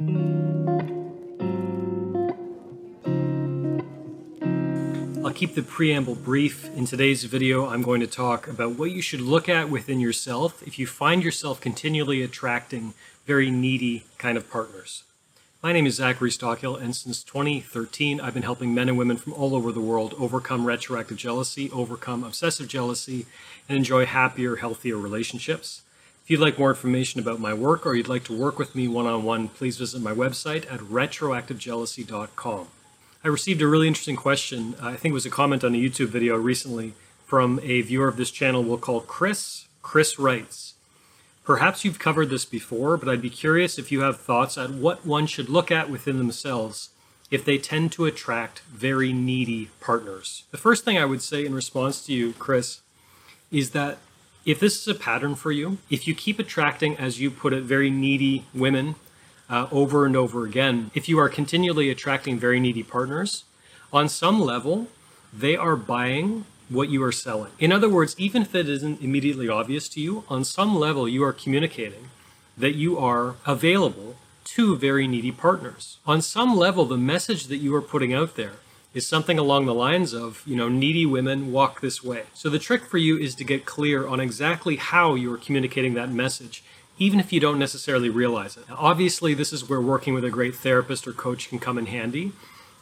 I'll keep the preamble brief. In today's video, I'm going to talk about what you should look at within yourself if you find yourself continually attracting very needy kind of partners. My name is Zachary Stockill, and since 2013, I've been helping men and women from all over the world overcome retroactive jealousy, overcome obsessive jealousy, and enjoy happier, healthier relationships. If you'd like more information about my work or you'd like to work with me one on one, please visit my website at retroactivejealousy.com. I received a really interesting question. I think it was a comment on a YouTube video recently from a viewer of this channel we'll call Chris. Chris writes, Perhaps you've covered this before, but I'd be curious if you have thoughts on what one should look at within themselves if they tend to attract very needy partners. The first thing I would say in response to you, Chris, is that if this is a pattern for you, if you keep attracting, as you put it, very needy women uh, over and over again, if you are continually attracting very needy partners, on some level, they are buying what you are selling. In other words, even if it isn't immediately obvious to you, on some level, you are communicating that you are available to very needy partners. On some level, the message that you are putting out there is something along the lines of, you know, needy women walk this way. So the trick for you is to get clear on exactly how you are communicating that message even if you don't necessarily realize it. Now, obviously, this is where working with a great therapist or coach can come in handy.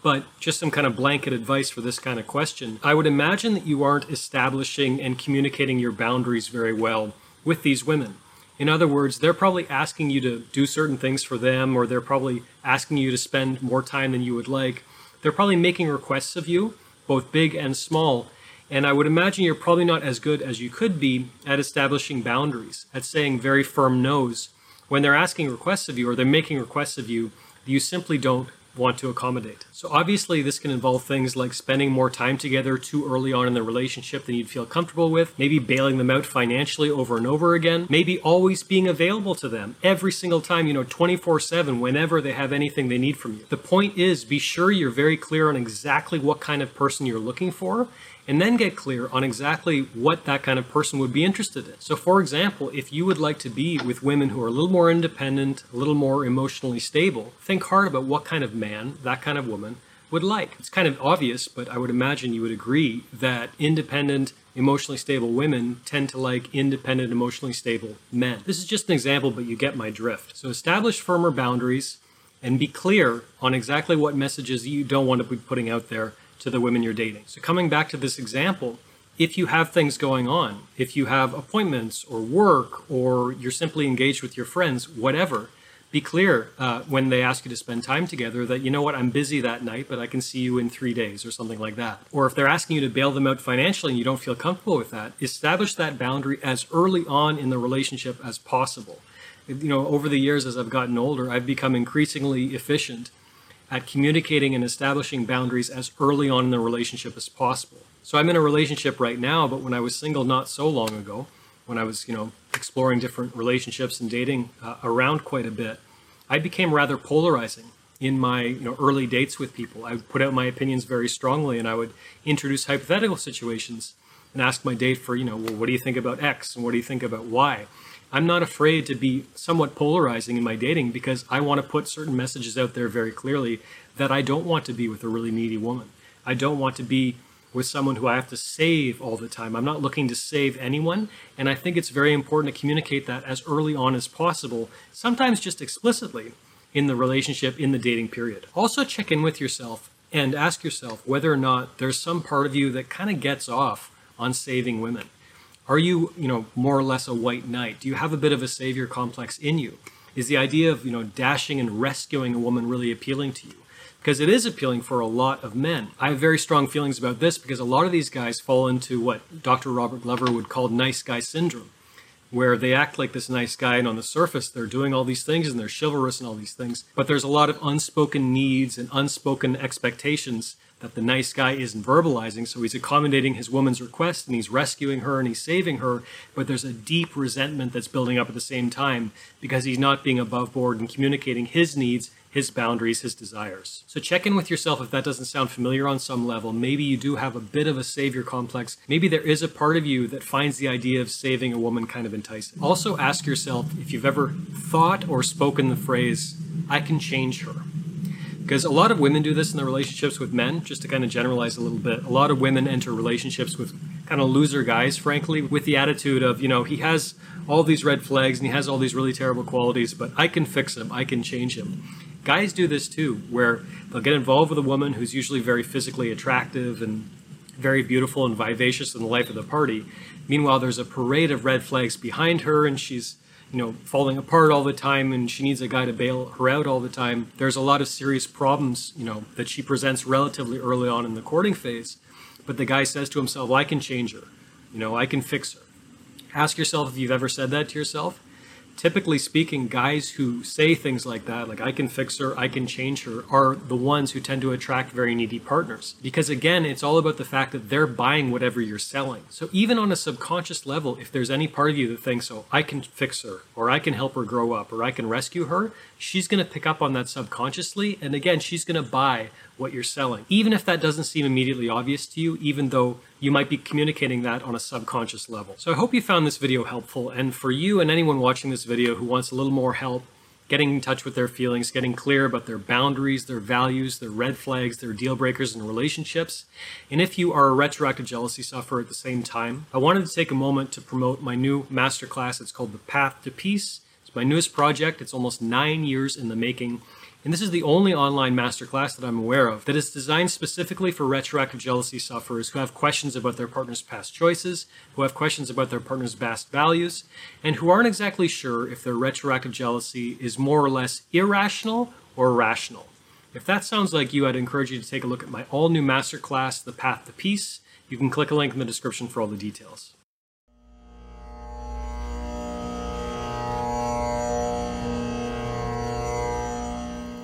But just some kind of blanket advice for this kind of question. I would imagine that you aren't establishing and communicating your boundaries very well with these women. In other words, they're probably asking you to do certain things for them, or they're probably asking you to spend more time than you would like. They're probably making requests of you, both big and small, and I would imagine you're probably not as good as you could be at establishing boundaries, at saying very firm no's. When they're asking requests of you or they're making requests of you, you simply don't want to accommodate. So obviously this can involve things like spending more time together too early on in the relationship than you'd feel comfortable with, maybe bailing them out financially over and over again, maybe always being available to them every single time, you know, 24/7 whenever they have anything they need from you. The point is be sure you're very clear on exactly what kind of person you're looking for and then get clear on exactly what that kind of person would be interested in. So, for example, if you would like to be with women who are a little more independent, a little more emotionally stable, think hard about what kind of man that kind of woman would like. It's kind of obvious, but I would imagine you would agree that independent, emotionally stable women tend to like independent, emotionally stable men. This is just an example, but you get my drift. So, establish firmer boundaries and be clear on exactly what messages you don't want to be putting out there to the women you're dating. So, coming back to this example, if you have things going on, if you have appointments or work, or you're simply engaged with your friends, whatever, be clear uh, when they ask you to spend time together that, you know what, I'm busy that night, but I can see you in three days or something like that. Or if they're asking you to bail them out financially and you don't feel comfortable with that, establish that boundary as early on in the relationship as possible. You know, over the years as I've gotten older, I've become increasingly efficient at communicating and establishing boundaries as early on in the relationship as possible. So I'm in a relationship right now, but when I was single not so long ago, when I was, you know, exploring different relationships and dating uh, around quite a bit, I became rather polarizing in my, you know, early dates with people. I would put out my opinions very strongly and I would introduce hypothetical situations and ask my date for, you know, well, what do you think about X and what do you think about Y? I'm not afraid to be somewhat polarizing in my dating because I want to put certain messages out there very clearly that I don't want to be with a really needy woman. I don't want to be with someone who I have to save all the time. I'm not looking to save anyone. And I think it's very important to communicate that as early on as possible, sometimes just explicitly in the relationship, in the dating period. Also, check in with yourself and ask yourself whether or not there's some part of you that kind of gets off on saving women. Are you, you know, more or less a white knight? Do you have a bit of a savior complex in you? Is the idea of, you know, dashing and rescuing a woman really appealing to you? Because it is appealing for a lot of men. I have very strong feelings about this because a lot of these guys fall into what Dr. Robert Glover would call nice guy syndrome, where they act like this nice guy and on the surface they're doing all these things and they're chivalrous and all these things. But there's a lot of unspoken needs and unspoken expectations that the nice guy isn't verbalizing. So he's accommodating his woman's request and he's rescuing her and he's saving her. But there's a deep resentment that's building up at the same time because he's not being above board and communicating his needs, his boundaries, his desires. So check in with yourself if that doesn't sound familiar on some level. Maybe you do have a bit of a savior complex. Maybe there is a part of you that finds the idea of saving a woman kind of enticing. Also ask yourself if you've ever thought or spoken the phrase, I can change her. Because a lot of women do this in their relationships with men, just to kind of generalize a little bit. A lot of women enter relationships with kind of loser guys, frankly, with the attitude of, you know, he has all these red flags and he has all these really terrible qualities, but I can fix him, I can change him. Guys do this too, where they'll get involved with a woman who's usually very physically attractive and very beautiful and vivacious in the life of the party. Meanwhile, there's a parade of red flags behind her and she's you know, falling apart all the time and she needs a guy to bail her out all the time. There's a lot of serious problems, you know, that she presents relatively early on in the courting phase. But the guy says to himself, well, I can change her. You know, I can fix her. Ask yourself if you've ever said that to yourself typically speaking, guys who say things like that, like I can fix her, I can change her, are the ones who tend to attract very needy partners. Because again, it's all about the fact that they're buying whatever you're selling. So even on a subconscious level, if there's any part of you that thinks, oh, I can fix her, or I can help her grow up, or I can rescue her, she's going to pick up on that subconsciously. And again, she's going to buy what you're selling. Even if that doesn't seem immediately obvious to you, even though you might be communicating that on a subconscious level. So I hope you found this video helpful. And for you and anyone watching this video who wants a little more help getting in touch with their feelings, getting clear about their boundaries, their values, their red flags, their deal breakers in relationships. And if you are a retroactive jealousy sufferer at the same time, I wanted to take a moment to promote my new masterclass. It's called The Path to Peace. It's my newest project. It's almost nine years in the making. And this is the only online masterclass that I'm aware of that is designed specifically for retroactive jealousy sufferers who have questions about their partner's past choices, who have questions about their partner's past values, and who aren't exactly sure if their retroactive jealousy is more or less irrational or rational. If that sounds like you, I'd encourage you to take a look at my all new masterclass, The Path to Peace. You can click a link in the description for all the details.